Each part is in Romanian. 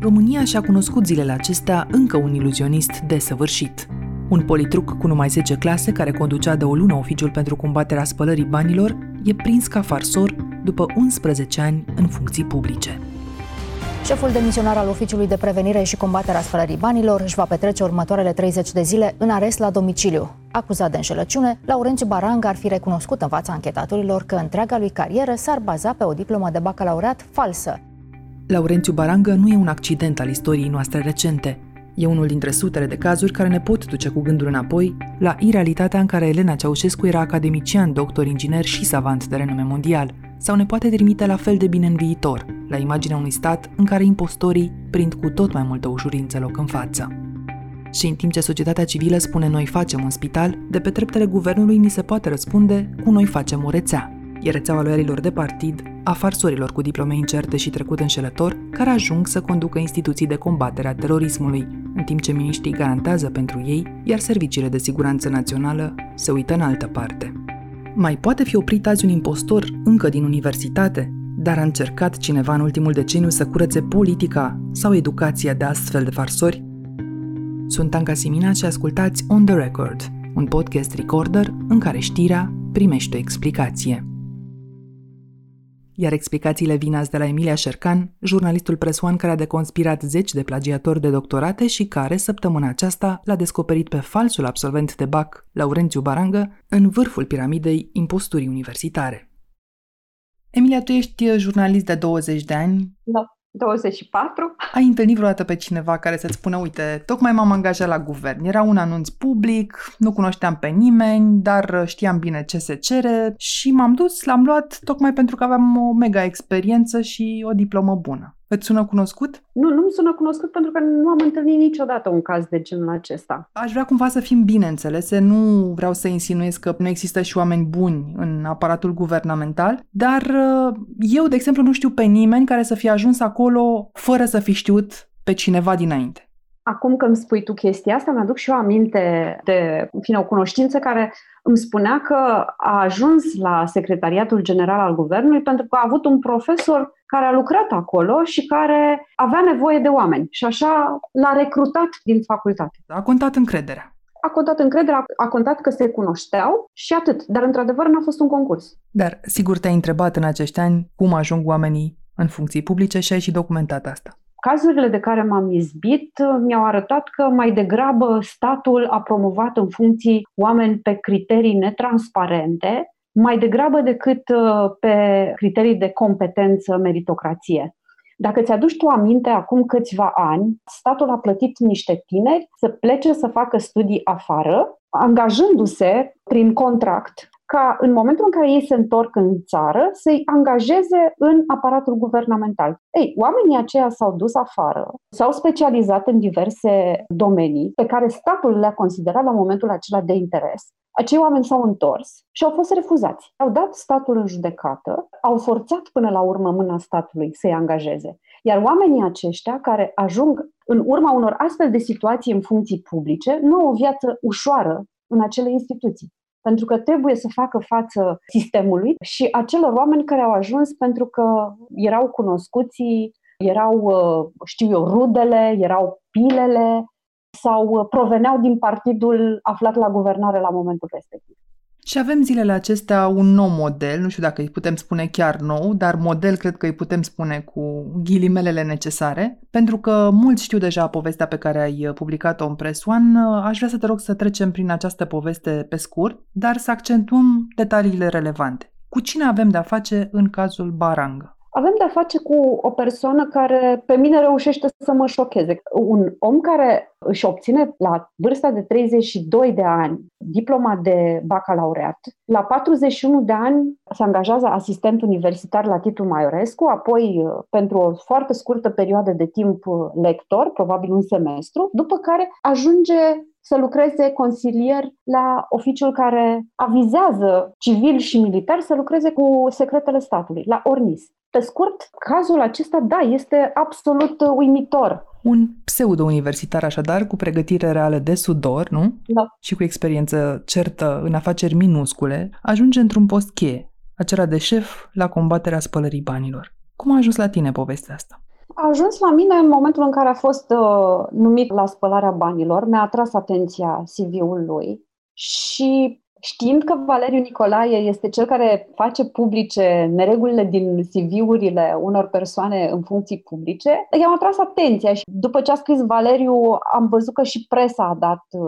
România și-a cunoscut zilele acestea încă un iluzionist desăvârșit. Un politruc cu numai 10 clase, care conducea de o lună oficiul pentru combaterea spălării banilor, e prins ca farsor după 11 ani în funcții publice. Șeful demisionar al Oficiului de Prevenire și Combatere a Spălării Banilor își va petrece următoarele 30 de zile în arest la domiciliu. Acuzat de înșelăciune, Laurențiu Barang ar fi recunoscut în fața anchetatorilor că întreaga lui carieră s-ar baza pe o diplomă de bacalaureat falsă. Laurențiu Barangă nu e un accident al istoriei noastre recente. E unul dintre sutele de cazuri care ne pot duce cu gândul înapoi la irealitatea în care Elena Ceaușescu era academician, doctor inginer și savant de renume mondial, sau ne poate trimite la fel de bine în viitor, la imaginea unui stat în care impostorii prind cu tot mai multă ușurință loc în față. Și în timp ce societatea civilă spune noi facem un spital, de pe treptele guvernului ni se poate răspunde cu noi facem o rețea. E rețeaua loialilor de partid, a farsorilor cu diplome incerte și trecut înșelător, care ajung să conducă instituții de combatere a terorismului, în timp ce miniștrii garantează pentru ei, iar serviciile de siguranță națională se uită în altă parte. Mai poate fi oprit azi un impostor încă din universitate, dar a încercat cineva în ultimul deceniu să curățe politica sau educația de astfel de farsori? Sunt Anca Simina și ascultați On The Record, un podcast recorder în care știrea primește o explicație iar explicațiile vin azi de la Emilia Șercan, jurnalistul presoan care a deconspirat zeci de plagiatori de doctorate și care, săptămâna aceasta, l-a descoperit pe falsul absolvent de BAC, Laurențiu Barangă, în vârful piramidei imposturii universitare. Emilia, tu ești jurnalist de 20 de ani. Da. 24. Ai întâlnit vreodată pe cineva care să-ți spună, uite, tocmai m-am angajat la guvern, era un anunț public, nu cunoșteam pe nimeni, dar știam bine ce se cere și m-am dus, l-am luat tocmai pentru că aveam o mega experiență și o diplomă bună. Îți sună cunoscut? Nu, nu-mi sună cunoscut pentru că nu am întâlnit niciodată un caz de genul acesta. Aș vrea cumva să fim bine înțelese, nu vreau să insinuez că nu există și oameni buni în aparatul guvernamental, dar uh, eu, de exemplu, nu știu pe nimeni care să fie ajuns acolo fără să fi știut pe cineva dinainte. Acum că îmi spui tu chestia asta, mi-aduc și eu aminte de fine, o cunoștință care îmi spunea că a ajuns la Secretariatul General al Guvernului pentru că a avut un profesor care a lucrat acolo și care avea nevoie de oameni. Și așa l-a recrutat din facultate. A contat încrederea. A contat încrederea, a contat că se cunoșteau și atât. Dar, într-adevăr, n-a fost un concurs. Dar, sigur, te-ai întrebat în acești ani cum ajung oamenii în funcții publice și ai și documentat asta. Cazurile de care m-am izbit uh, mi-au arătat că mai degrabă statul a promovat în funcții oameni pe criterii netransparente, mai degrabă decât uh, pe criterii de competență, meritocrație. Dacă ți-aduci tu aminte, acum câțiva ani, statul a plătit niște tineri să plece să facă studii afară, angajându-se prin contract ca în momentul în care ei se întorc în țară să-i angajeze în aparatul guvernamental. Ei, oamenii aceia s-au dus afară, s-au specializat în diverse domenii pe care statul le-a considerat la momentul acela de interes. Acei oameni s-au întors și au fost refuzați. Au dat statul în judecată, au forțat până la urmă mâna statului să-i angajeze. Iar oamenii aceștia care ajung în urma unor astfel de situații în funcții publice nu au o viață ușoară în acele instituții pentru că trebuie să facă față sistemului și acelor oameni care au ajuns pentru că erau cunoscuții, erau, uh, știu eu, rudele, erau pilele sau uh, proveneau din partidul aflat la guvernare la momentul respectiv. Și avem zilele acestea un nou model, nu știu dacă îi putem spune chiar nou, dar model cred că îi putem spune cu ghilimelele necesare, pentru că mulți știu deja povestea pe care ai publicat-o în Press One. Aș vrea să te rog să trecem prin această poveste pe scurt, dar să accentuăm detaliile relevante. Cu cine avem de-a face în cazul Barang? Avem de-a face cu o persoană care pe mine reușește să mă șocheze. Un om care își obține la vârsta de 32 de ani diploma de bacalaureat, la 41 de ani se angajează asistent universitar la Titu Maiorescu, apoi pentru o foarte scurtă perioadă de timp lector, probabil un semestru, după care ajunge să lucreze consilier la oficiul care avizează civil și militar să lucreze cu secretele statului, la ORNIS. Pe scurt, cazul acesta, da, este absolut uimitor. Un pseudo-universitar, așadar, cu pregătire reală de sudor, nu? Da. Și cu experiență certă în afaceri minuscule, ajunge într-un post cheie. acela de șef la combaterea spălării banilor. Cum a ajuns la tine povestea asta? A ajuns la mine în momentul în care a fost uh, numit la spălarea banilor, mi-a atras atenția CV-ul lui și Știind că Valeriu Nicolae este cel care face publice neregulile din CV-urile unor persoane în funcții publice, i-am atras atenția și după ce a scris Valeriu am văzut că și presa a dat uh,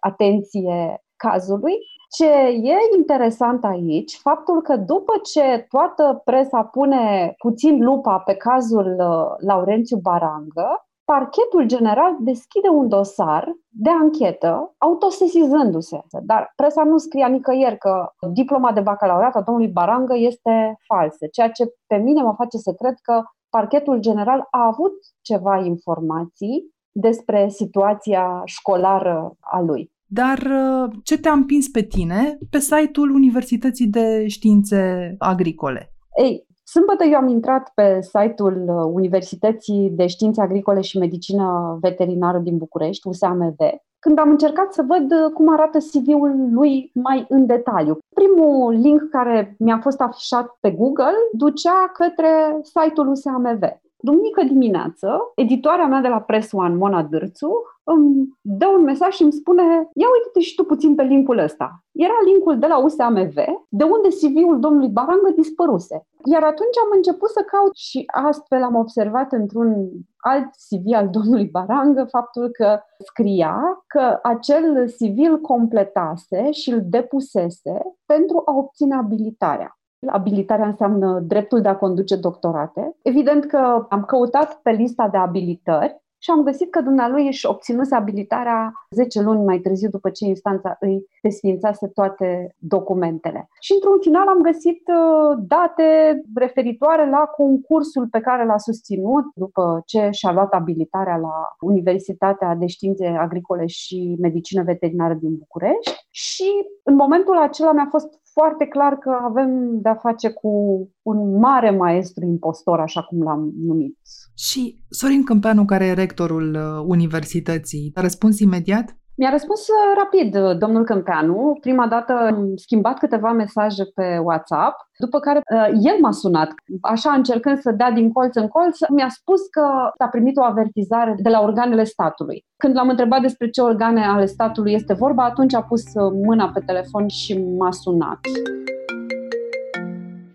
atenție cazului. Ce e interesant aici, faptul că după ce toată presa pune puțin lupa pe cazul uh, Laurențiu Barangă, parchetul general deschide un dosar de anchetă autosesizându-se. Dar presa nu scria nicăieri că diploma de bacalaureat a domnului Barangă este falsă, ceea ce pe mine mă face să cred că parchetul general a avut ceva informații despre situația școlară a lui. Dar uh, ce te-a împins pe tine pe site-ul Universității de Științe Agricole? Ei, Sâmbătă eu am intrat pe site-ul uh, Universității de Științe Agricole și Medicină Veterinară din București, USAMV, când am încercat să văd uh, cum arată CV-ul lui mai în detaliu. Primul link care mi-a fost afișat pe Google ducea către site-ul USAMV. Duminică dimineață, editoarea mea de la Press One, Mona Dârțu, îmi dă un mesaj și îmi spune ia uite-te și tu puțin pe linkul ăsta. Era linkul de la USAMV, de unde CV-ul domnului Barangă dispăruse. Iar atunci am început să caut și astfel am observat într-un alt CV al domnului Barangă faptul că scria că acel CV îl completase și îl depusese pentru a obține abilitarea. Abilitarea înseamnă dreptul de a conduce doctorate. Evident că am căutat pe lista de abilitări și am găsit că dumnealui își obținuse abilitarea 10 luni mai târziu după ce instanța îi desfințase toate documentele. Și într-un final am găsit uh, date referitoare la concursul pe care l-a susținut după ce și-a luat abilitarea la Universitatea de Științe Agricole și Medicină Veterinară din București și în momentul acela mi-a fost foarte clar că avem de-a face cu un mare maestru impostor, așa cum l-am numit. Și Sorin Câmpeanu, care e rectorul uh, universității, a răspuns imediat? Mi-a răspuns uh, rapid uh, domnul Câmpeanu. Prima dată am schimbat câteva mesaje pe WhatsApp, după care uh, el m-a sunat, așa încercând să dea din colț în colț. Mi-a spus că a primit o avertizare de la organele statului. Când l-am întrebat despre ce organe ale statului este vorba, atunci a pus mâna pe telefon și m-a sunat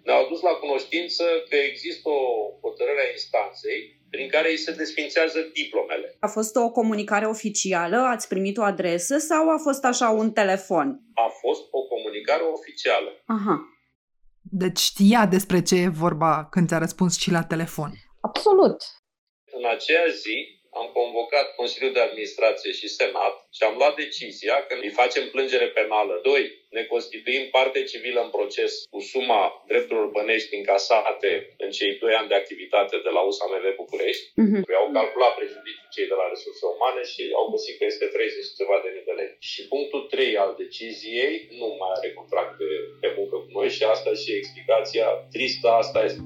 ne-au adus la cunoștință că există o hotărâre a instanței prin care îi se desfințează diplomele. A fost o comunicare oficială? Ați primit o adresă sau a fost așa un telefon? A fost o comunicare oficială. Aha. Deci știa despre ce e vorba când ți-a răspuns și la telefon. Absolut. În aceea zi, am convocat Consiliul de Administrație și Senat și am luat decizia că îi facem plângere penală. Doi, ne constituim parte civilă în proces cu suma drepturilor bănești încasate în cei doi ani de activitate de la USAMV București. Uh-huh. Au calculat prejudiciul cei de la resurse umane și au găsit că este 30 ceva de mii de lei. Și punctul 3 al deciziei nu mai are contract de, de muncă cu noi și asta și explicația tristă asta este.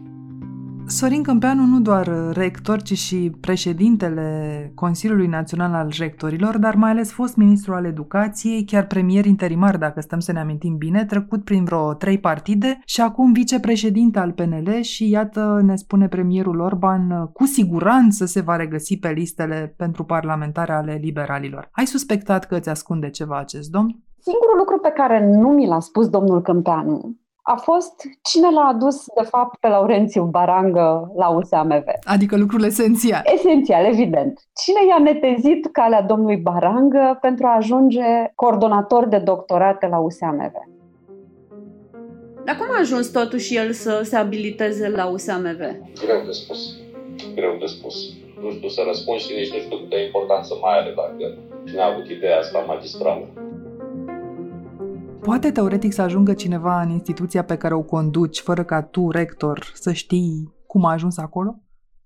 Sorin Câmpeanu nu doar rector, ci și președintele Consiliului Național al Rectorilor, dar mai ales fost ministru al educației, chiar premier interimar, dacă stăm să ne amintim bine, trecut prin vreo trei partide și acum vicepreședinte al PNL și iată, ne spune premierul Orban, cu siguranță se va regăsi pe listele pentru parlamentare ale liberalilor. Ai suspectat că îți ascunde ceva acest domn? Singurul lucru pe care nu mi l-a spus domnul Câmpeanu a fost cine l-a adus, de fapt, pe Laurențiu Barangă la USAMV. Adică lucrul esențial. Esențial, evident. Cine i-a netezit calea domnului Barangă pentru a ajunge coordonator de doctorate la USAMV? Dar cum a ajuns totuși el să se abiliteze la USAMV? Greu de spus. Greu de spus. Nu știu să răspund și nici nu știu câtă importanță mai are dacă cine a avut ideea asta magistrală. Poate teoretic să ajungă cineva în instituția pe care o conduci, fără ca tu, rector, să știi cum a ajuns acolo?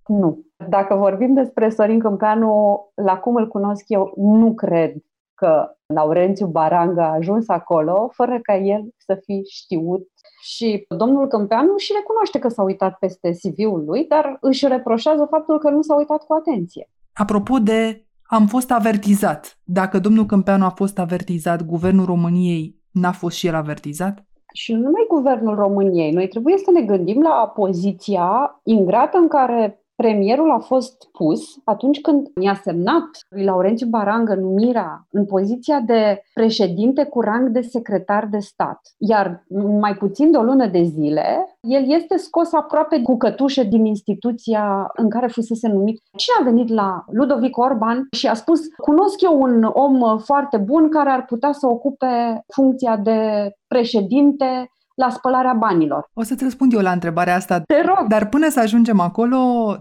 Nu. Dacă vorbim despre Sorin Câmpeanu, la cum îl cunosc eu, nu cred că Laurențiu Barangă a ajuns acolo fără ca el să fi știut. Și domnul Câmpeanu și recunoaște că s-a uitat peste CV-ul lui, dar își reproșează faptul că nu s-a uitat cu atenție. Apropo de am fost avertizat. Dacă domnul Câmpeanu a fost avertizat, guvernul României N-a fost și el avertizat? Și nu numai guvernul României. Noi trebuie să ne gândim la poziția ingrată în care premierul a fost pus atunci când i-a semnat lui Laurențiu Barangă numirea în poziția de președinte cu rang de secretar de stat. Iar mai puțin de o lună de zile, el este scos aproape cu cătușe din instituția în care fusese numit. Cine a venit la Ludovic Orban și a spus, cunosc eu un om foarte bun care ar putea să ocupe funcția de președinte la spălarea banilor. O să-ți răspund eu la întrebarea asta. Te rog! Dar până să ajungem acolo,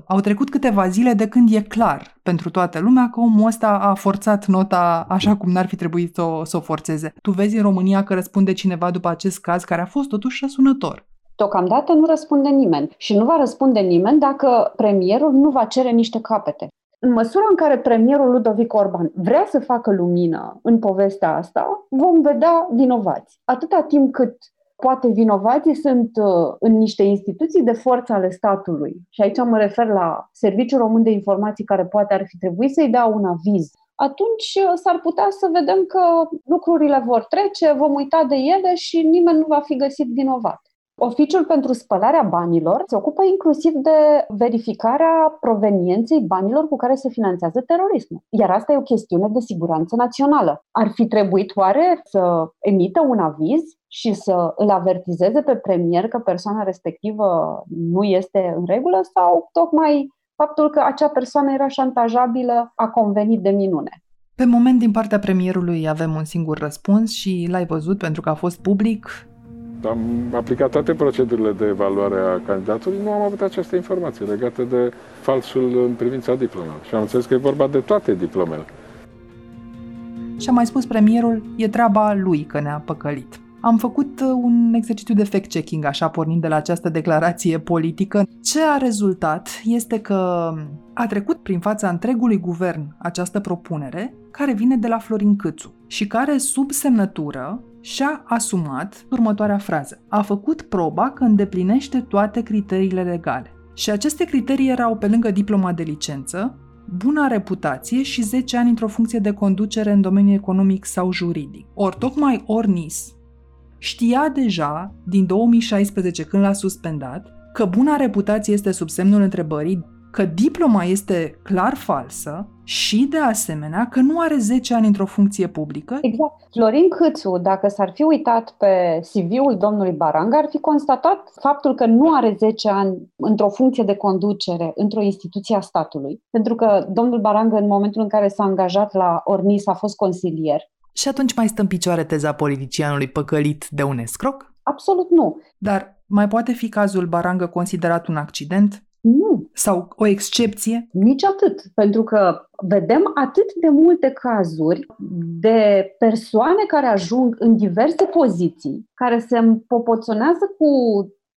au trecut câteva zile de când e clar pentru toată lumea că omul ăsta a forțat nota așa cum n-ar fi trebuit să o, să o forțeze. Tu vezi în România că răspunde cineva după acest caz care a fost totuși răsunător. Deocamdată nu răspunde nimeni și nu va răspunde nimeni dacă premierul nu va cere niște capete. În măsura în care premierul Ludovic Orban vrea să facă lumină în povestea asta, vom vedea vinovați. Atâta timp cât poate vinovații sunt uh, în niște instituții de forță ale statului. Și aici mă refer la Serviciul Român de Informații care poate ar fi trebuit să-i dea un aviz. Atunci uh, s-ar putea să vedem că lucrurile vor trece, vom uita de ele și nimeni nu va fi găsit vinovat. Oficiul pentru spălarea banilor se ocupă inclusiv de verificarea provenienței banilor cu care se finanțează terorismul. Iar asta e o chestiune de siguranță națională. Ar fi trebuit oare să emită un aviz și să îl avertizeze pe premier că persoana respectivă nu este în regulă sau tocmai faptul că acea persoană era șantajabilă a convenit de minune? Pe moment, din partea premierului avem un singur răspuns și l-ai văzut pentru că a fost public. Am aplicat toate procedurile de evaluare a candidatului, nu am avut această informație legată de falsul în privința diplomelor. Și am înțeles că e vorba de toate diplomele. Și a mai spus premierul, e treaba lui că ne-a păcălit. Am făcut uh, un exercițiu de fact-checking, așa pornind de la această declarație politică. Ce a rezultat este că a trecut prin fața întregului guvern această propunere, care vine de la Florin Câțu și care, sub semnătură, și-a asumat următoarea frază. A făcut proba că îndeplinește toate criteriile legale. Și aceste criterii erau, pe lângă diploma de licență, buna reputație și 10 ani într-o funcție de conducere în domeniul economic sau juridic. Ori tocmai Ornis știa deja, din 2016 când l-a suspendat, că buna reputație este sub semnul întrebării, că diploma este clar falsă și, de asemenea, că nu are 10 ani într-o funcție publică. Exact. Florin Câțu, dacă s-ar fi uitat pe CV-ul domnului Barang, ar fi constatat faptul că nu are 10 ani într-o funcție de conducere într-o instituție a statului, pentru că domnul Barang, în momentul în care s-a angajat la Ornis, a fost consilier și atunci mai stă în picioare teza politicianului păcălit de un escroc? Absolut nu. Dar mai poate fi cazul Barangă considerat un accident? Nu. Sau o excepție? Nici atât, pentru că vedem atât de multe cazuri de persoane care ajung în diverse poziții, care se împopoțonează cu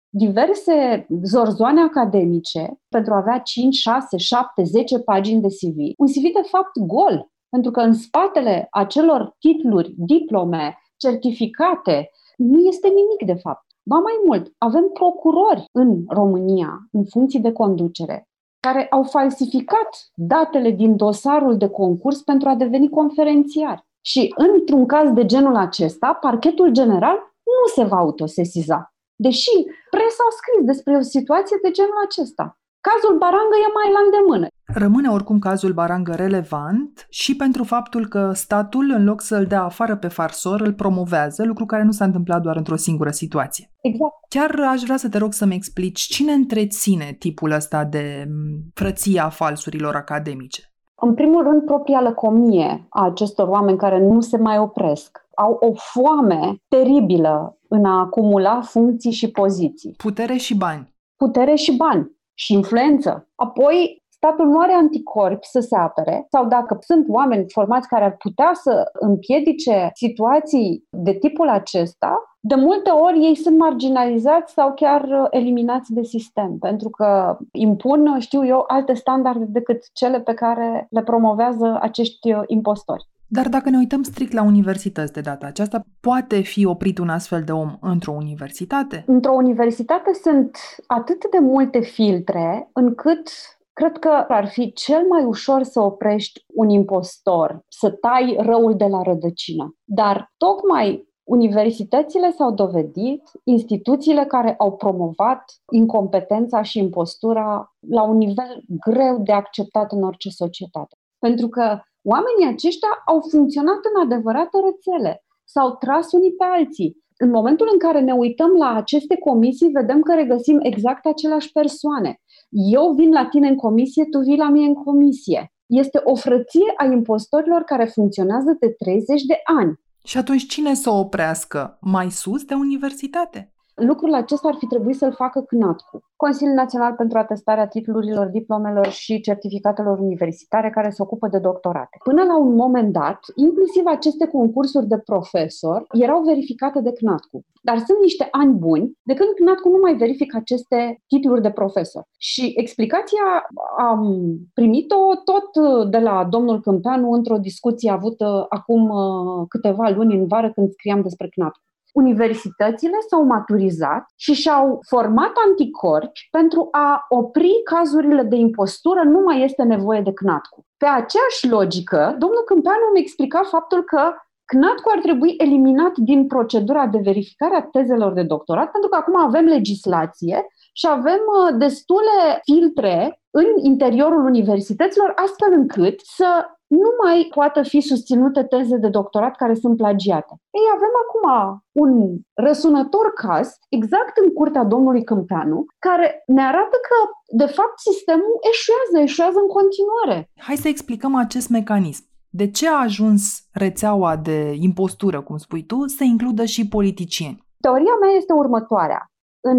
diverse zorzoane academice pentru a avea 5, 6, 7, 10 pagini de CV. Un CV de fapt gol, pentru că în spatele acelor titluri, diplome, certificate, nu este nimic de fapt. Ba mai mult, avem procurori în România, în funcții de conducere, care au falsificat datele din dosarul de concurs pentru a deveni conferențiari. Și într-un caz de genul acesta, parchetul general nu se va autosesiza. Deși presa a scris despre o situație de genul acesta. Cazul Barangă e mai la îndemână. Rămâne oricum cazul Barangă relevant și pentru faptul că statul, în loc să-l dea afară pe farsor, îl promovează, lucru care nu s-a întâmplat doar într-o singură situație. Exact. Chiar aș vrea să te rog să-mi explici cine întreține tipul ăsta de frăția falsurilor academice. În primul rând, propria lăcomie a acestor oameni care nu se mai opresc. Au o foame teribilă în a acumula funcții și poziții. Putere și bani. Putere și bani și influență. Apoi, statul nu are anticorpi să se apere sau dacă sunt oameni formați care ar putea să împiedice situații de tipul acesta, de multe ori ei sunt marginalizați sau chiar eliminați de sistem, pentru că impun, știu eu, alte standarde decât cele pe care le promovează acești impostori. Dar dacă ne uităm strict la universități de data aceasta, poate fi oprit un astfel de om într-o universitate? Într-o universitate sunt atât de multe filtre încât cred că ar fi cel mai ușor să oprești un impostor, să tai răul de la rădăcină. Dar tocmai Universitățile s-au dovedit instituțiile care au promovat incompetența și impostura la un nivel greu de acceptat în orice societate. Pentru că oamenii aceștia au funcționat în adevărate rețele, s-au tras unii pe alții. În momentul în care ne uităm la aceste comisii, vedem că regăsim exact aceleași persoane. Eu vin la tine în comisie, tu vii la mine în comisie. Este o frăție a impostorilor care funcționează de 30 de ani. Și atunci cine să o oprească? Mai sus de universitate? Lucrul acesta ar fi trebuit să-l facă CNATCU, Consiliul Național pentru Atestarea Titlurilor, Diplomelor și Certificatelor Universitare care se ocupă de doctorate. Până la un moment dat, inclusiv aceste concursuri de profesor erau verificate de CNATCU. Dar sunt niște ani buni de când CNATCU nu mai verifică aceste titluri de profesor. Și explicația am primit-o tot de la domnul Câmpeanu într-o discuție avută acum uh, câteva luni în vară când scriam despre CNATCU universitățile s-au maturizat și și-au format anticorpi pentru a opri cazurile de impostură, nu mai este nevoie de CNATCU. Pe aceeași logică, domnul Câmpeanu mi explica faptul că CNATCU ar trebui eliminat din procedura de verificare a tezelor de doctorat, pentru că acum avem legislație și avem uh, destule filtre în interiorul universităților, astfel încât să nu mai poată fi susținute teze de doctorat care sunt plagiate. Ei, avem acum un răsunător caz, exact în curtea domnului Câmpeanu, care ne arată că, de fapt, sistemul eșuează, eșuează în continuare. Hai să explicăm acest mecanism. De ce a ajuns rețeaua de impostură, cum spui tu, să includă și politicieni? Teoria mea este următoarea. În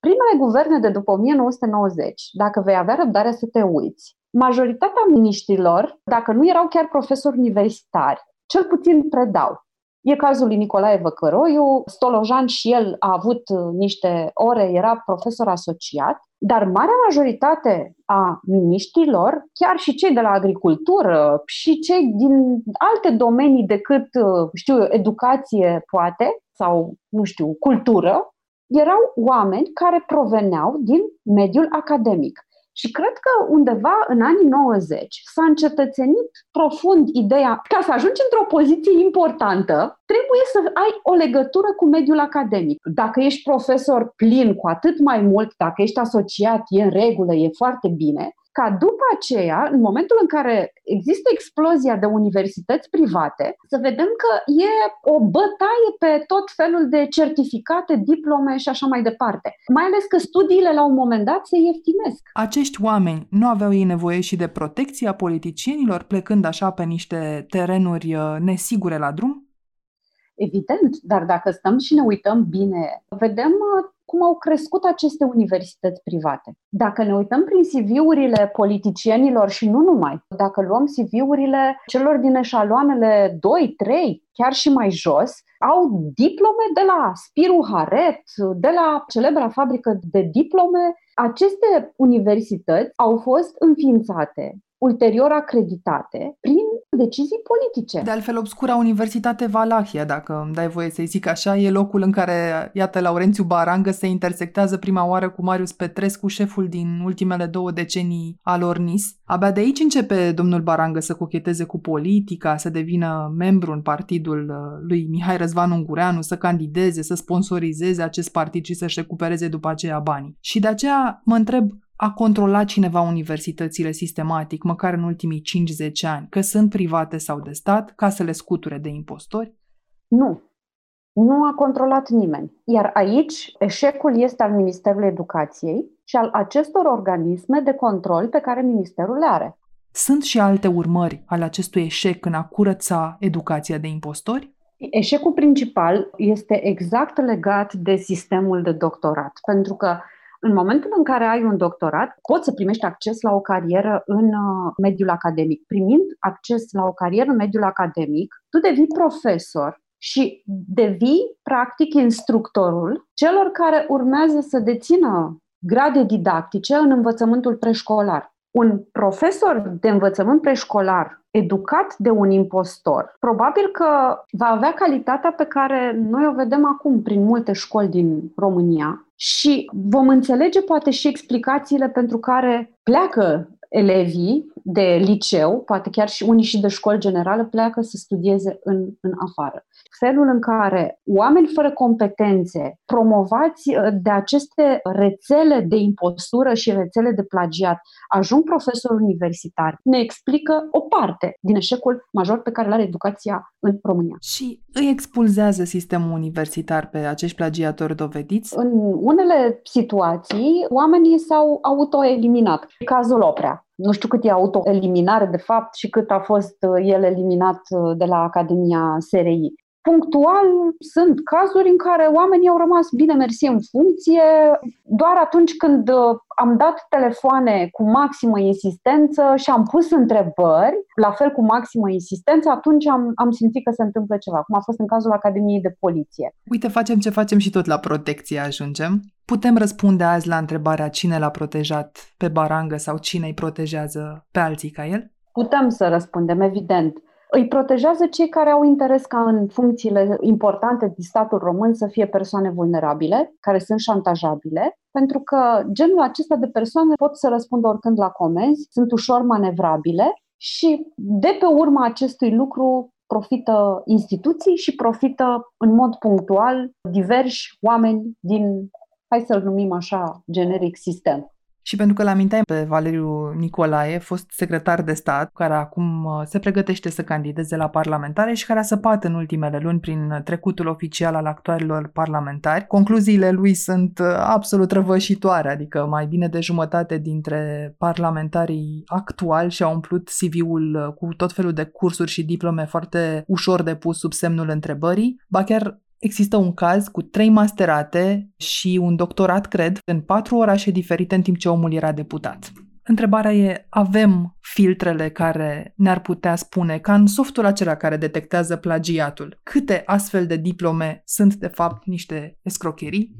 primele guverne de după 1990, dacă vei avea răbdare să te uiți, majoritatea miniștrilor, dacă nu erau chiar profesori universitari, cel puțin predau. E cazul lui Nicolae Văcăroiu, Stolojan și el a avut uh, niște ore, era profesor asociat, dar marea majoritate a miniștrilor, chiar și cei de la agricultură și cei din alte domenii decât, uh, știu educație poate, sau, nu știu, cultură, erau oameni care proveneau din mediul academic. Și cred că undeva în anii 90 s-a încetățenit profund ideea ca să ajungi într-o poziție importantă, trebuie să ai o legătură cu mediul academic. Dacă ești profesor plin, cu atât mai mult, dacă ești asociat, e în regulă, e foarte bine, ca după aceea, în momentul în care există explozia de universități private, să vedem că e o bătaie pe tot felul de certificate, diplome și așa mai departe. Mai ales că studiile la un moment dat se ieftinesc. Acești oameni nu aveau ei nevoie și de protecția politicienilor plecând așa pe niște terenuri uh, nesigure la drum? Evident, dar dacă stăm și ne uităm bine, vedem uh, cum au crescut aceste universități private. Dacă ne uităm prin CV-urile politicienilor și nu numai, dacă luăm CV-urile celor din eșaloanele 2, 3, chiar și mai jos, au diplome de la Spiru Haret, de la celebra fabrică de diplome. Aceste universități au fost înființate ulterior acreditate prin decizii politice. De altfel, obscura Universitate Valahia, dacă îmi dai voie să-i zic așa, e locul în care, iată, Laurențiu Barangă se intersectează prima oară cu Marius Petrescu, șeful din ultimele două decenii al Ornis. Abia de aici începe domnul Barangă să cocheteze cu politica, să devină membru în partidul uh, lui Mihai Răzvan Ungureanu, să candideze, să sponsorizeze acest partid și să-și recupereze după aceea banii. Și de aceea mă întreb, a controlat cineva universitățile sistematic, măcar în ultimii 5-10 ani, că sunt private sau de stat, ca să le scuture de impostori? Nu. Nu a controlat nimeni. Iar aici eșecul este al Ministerului Educației și al acestor organisme de control pe care Ministerul le are. Sunt și alte urmări ale acestui eșec în a curăța educația de impostori? Eșecul principal este exact legat de sistemul de doctorat, pentru că în momentul în care ai un doctorat, poți să primești acces la o carieră în uh, mediul academic. Primind acces la o carieră în mediul academic, tu devii profesor și devii, practic, instructorul celor care urmează să dețină grade didactice în învățământul preșcolar. Un profesor de învățământ preșcolar educat de un impostor, probabil că va avea calitatea pe care noi o vedem acum prin multe școli din România și vom înțelege poate și explicațiile pentru care pleacă elevii de liceu, poate chiar și unii și de școală generală, pleacă să studieze în, în afară. Felul în care oameni fără competențe, promovați uh, de aceste rețele de impostură și rețele de plagiat, ajung profesori universitari, ne explică o parte din eșecul major pe care îl are educația în România. Și îi expulzează sistemul universitar pe acești plagiatori dovediți? În unele situații, oamenii s-au autoeliminat. Cazul Oprea. Nu știu cât e autoeliminare de fapt și cât a fost uh, el eliminat uh, de la Academia SRI. Punctual sunt cazuri în care oamenii au rămas bine mersi în funcție doar atunci când uh, am dat telefoane cu maximă insistență și am pus întrebări, la fel cu maximă insistență, atunci am, am simțit că se întâmplă ceva, cum a fost în cazul Academiei de Poliție. Uite, facem ce facem și tot la protecție ajungem. Putem răspunde azi la întrebarea cine l-a protejat pe barangă sau cine îi protejează pe alții ca el? Putem să răspundem, evident îi protejează cei care au interes ca în funcțiile importante din statul român să fie persoane vulnerabile, care sunt șantajabile, pentru că genul acesta de persoane pot să răspundă oricând la comenzi, sunt ușor manevrabile și de pe urma acestui lucru profită instituții și profită în mod punctual diversi oameni din, hai să-l numim așa, generic sistem. Și pentru că l-aminteai pe Valeriu Nicolae, fost secretar de stat, care acum uh, se pregătește să candideze la parlamentare și care a săpat în ultimele luni prin trecutul oficial al actualilor parlamentari. Concluziile lui sunt uh, absolut răvășitoare, adică mai bine de jumătate dintre parlamentarii actuali și-au umplut CV-ul uh, cu tot felul de cursuri și diplome foarte ușor de pus sub semnul întrebării, ba chiar Există un caz cu trei masterate și un doctorat, cred, în patru orașe diferite în timp ce omul era deputat. Întrebarea e, avem filtrele care ne-ar putea spune, ca în softul acela care detectează plagiatul, câte astfel de diplome sunt de fapt niște escrocherii?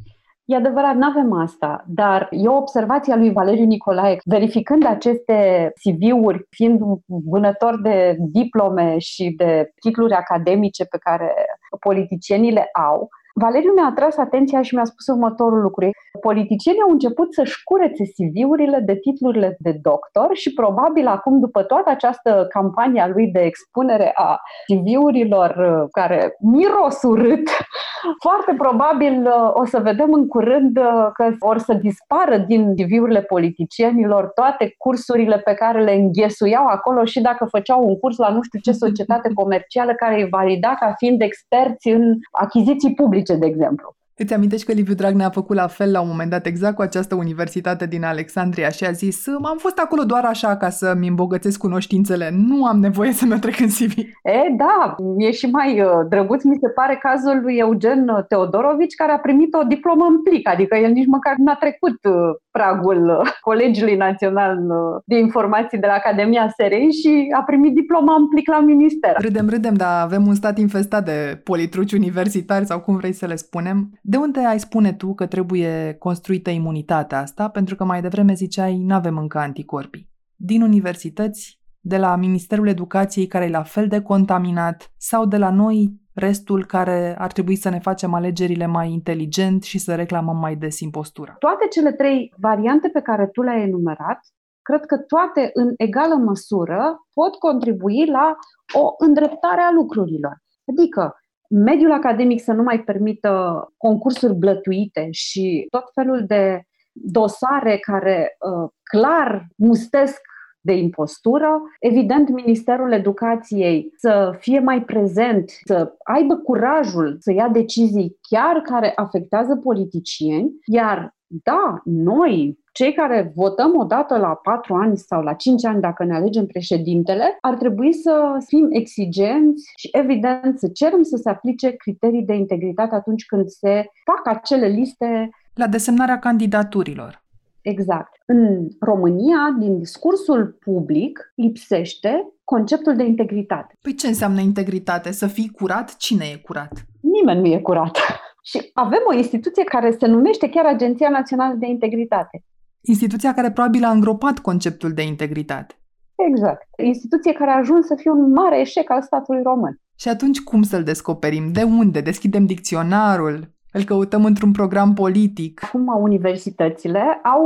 E adevărat, nu avem asta, dar e o observație a lui Valeriu Nicolae. Verificând aceste CV-uri, fiind un vânător de diplome și de titluri academice pe care politicienii le au, Valeriu mi-a atras atenția și mi-a spus următorul lucru. Politicienii au început să-și curețe CV-urile de titlurile de doctor și probabil acum, după toată această campanie a lui de expunere a CV-urilor uh, care miros urât, foarte probabil uh, o să vedem în curând uh, că or să dispară din CV-urile politicienilor toate cursurile pe care le înghesuiau acolo și dacă făceau un curs la nu știu ce societate comercială care îi valida ca fiind experți în achiziții publice publice, de exemplu. Îți amintești că Liviu Dragnea a făcut la fel la un moment dat exact cu această universitate din Alexandria și a zis am fost acolo doar așa ca să-mi îmbogățesc cunoștințele, nu am nevoie să mă trec în CV. E, da, e și mai uh, drăguț, mi se pare cazul lui Eugen Teodorovici care a primit o diplomă în plic, adică el nici măcar n-a trecut uh, pragul uh, Colegiului Național de Informații de la Academia SRI și a primit diploma în plic la minister. Râdem, râdem, dar avem un stat infestat de politruci universitari sau cum vrei să le spunem. De unde ai spune tu că trebuie construită imunitatea asta? Pentru că mai devreme ziceai, nu avem încă anticorpii. Din universități, de la Ministerul Educației, care e la fel de contaminat, sau de la noi, restul care ar trebui să ne facem alegerile mai inteligent și să reclamăm mai des impostura. Toate cele trei variante pe care tu le-ai enumerat, cred că toate în egală măsură pot contribui la o îndreptare a lucrurilor. Adică mediul academic să nu mai permită concursuri blătuite și tot felul de dosare care uh, clar mustesc de impostură. Evident, Ministerul Educației să fie mai prezent, să aibă curajul să ia decizii chiar care afectează politicieni, iar da, noi, cei care votăm o dată la patru ani sau la cinci ani dacă ne alegem președintele, ar trebui să fim exigenți și, evident, să cerem să se aplice criterii de integritate atunci când se fac acele liste. La desemnarea candidaturilor. Exact. În România, din discursul public, lipsește conceptul de integritate. Păi ce înseamnă integritate? Să fii curat? Cine e curat? Nimeni nu e curat. Și avem o instituție care se numește chiar Agenția Națională de Integritate. Instituția care probabil a îngropat conceptul de integritate. Exact. Instituție care a ajuns să fie un mare eșec al statului român. Și atunci cum să-l descoperim? De unde? Deschidem dicționarul? Îl căutăm într-un program politic. Acum universitățile au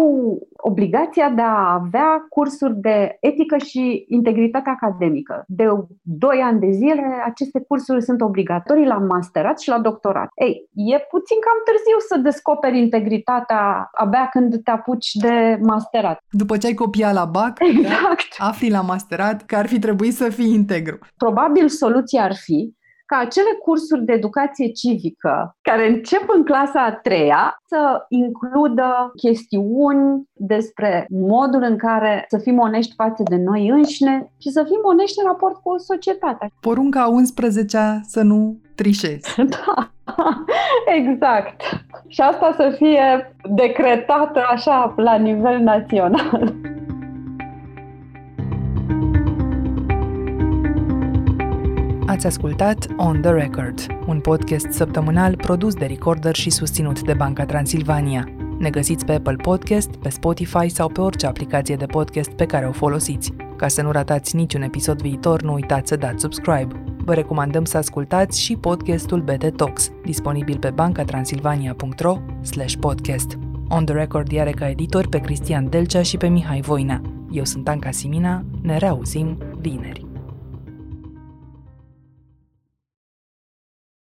obligația de a avea cursuri de etică și integritate academică. De 2 ani de zile, aceste cursuri sunt obligatorii la masterat și la doctorat. Ei, e puțin cam târziu să descoperi integritatea abia când te apuci de masterat. După ce ai copiat la BAC, exact. afli la masterat că ar fi trebuit să fii integru. Probabil soluția ar fi ca acele cursuri de educație civică care încep în clasa a treia să includă chestiuni despre modul în care să fim onești față de noi înșine și să fim onești în raport cu societatea. Porunca 11 să nu trișezi. Da, exact. Și asta să fie decretată așa la nivel național. Ați ascultat On The Record, un podcast săptămânal produs de Recorder și susținut de Banca Transilvania. Ne găsiți pe Apple Podcast, pe Spotify sau pe orice aplicație de podcast pe care o folosiți. Ca să nu ratați niciun episod viitor, nu uitați să dați subscribe. Vă recomandăm să ascultați și podcastul BT Talks, disponibil pe bancatransilvania.ro podcast. On The Record are ca editor pe Cristian Delcea și pe Mihai Voina. Eu sunt Anca Simina, ne reauzim vineri.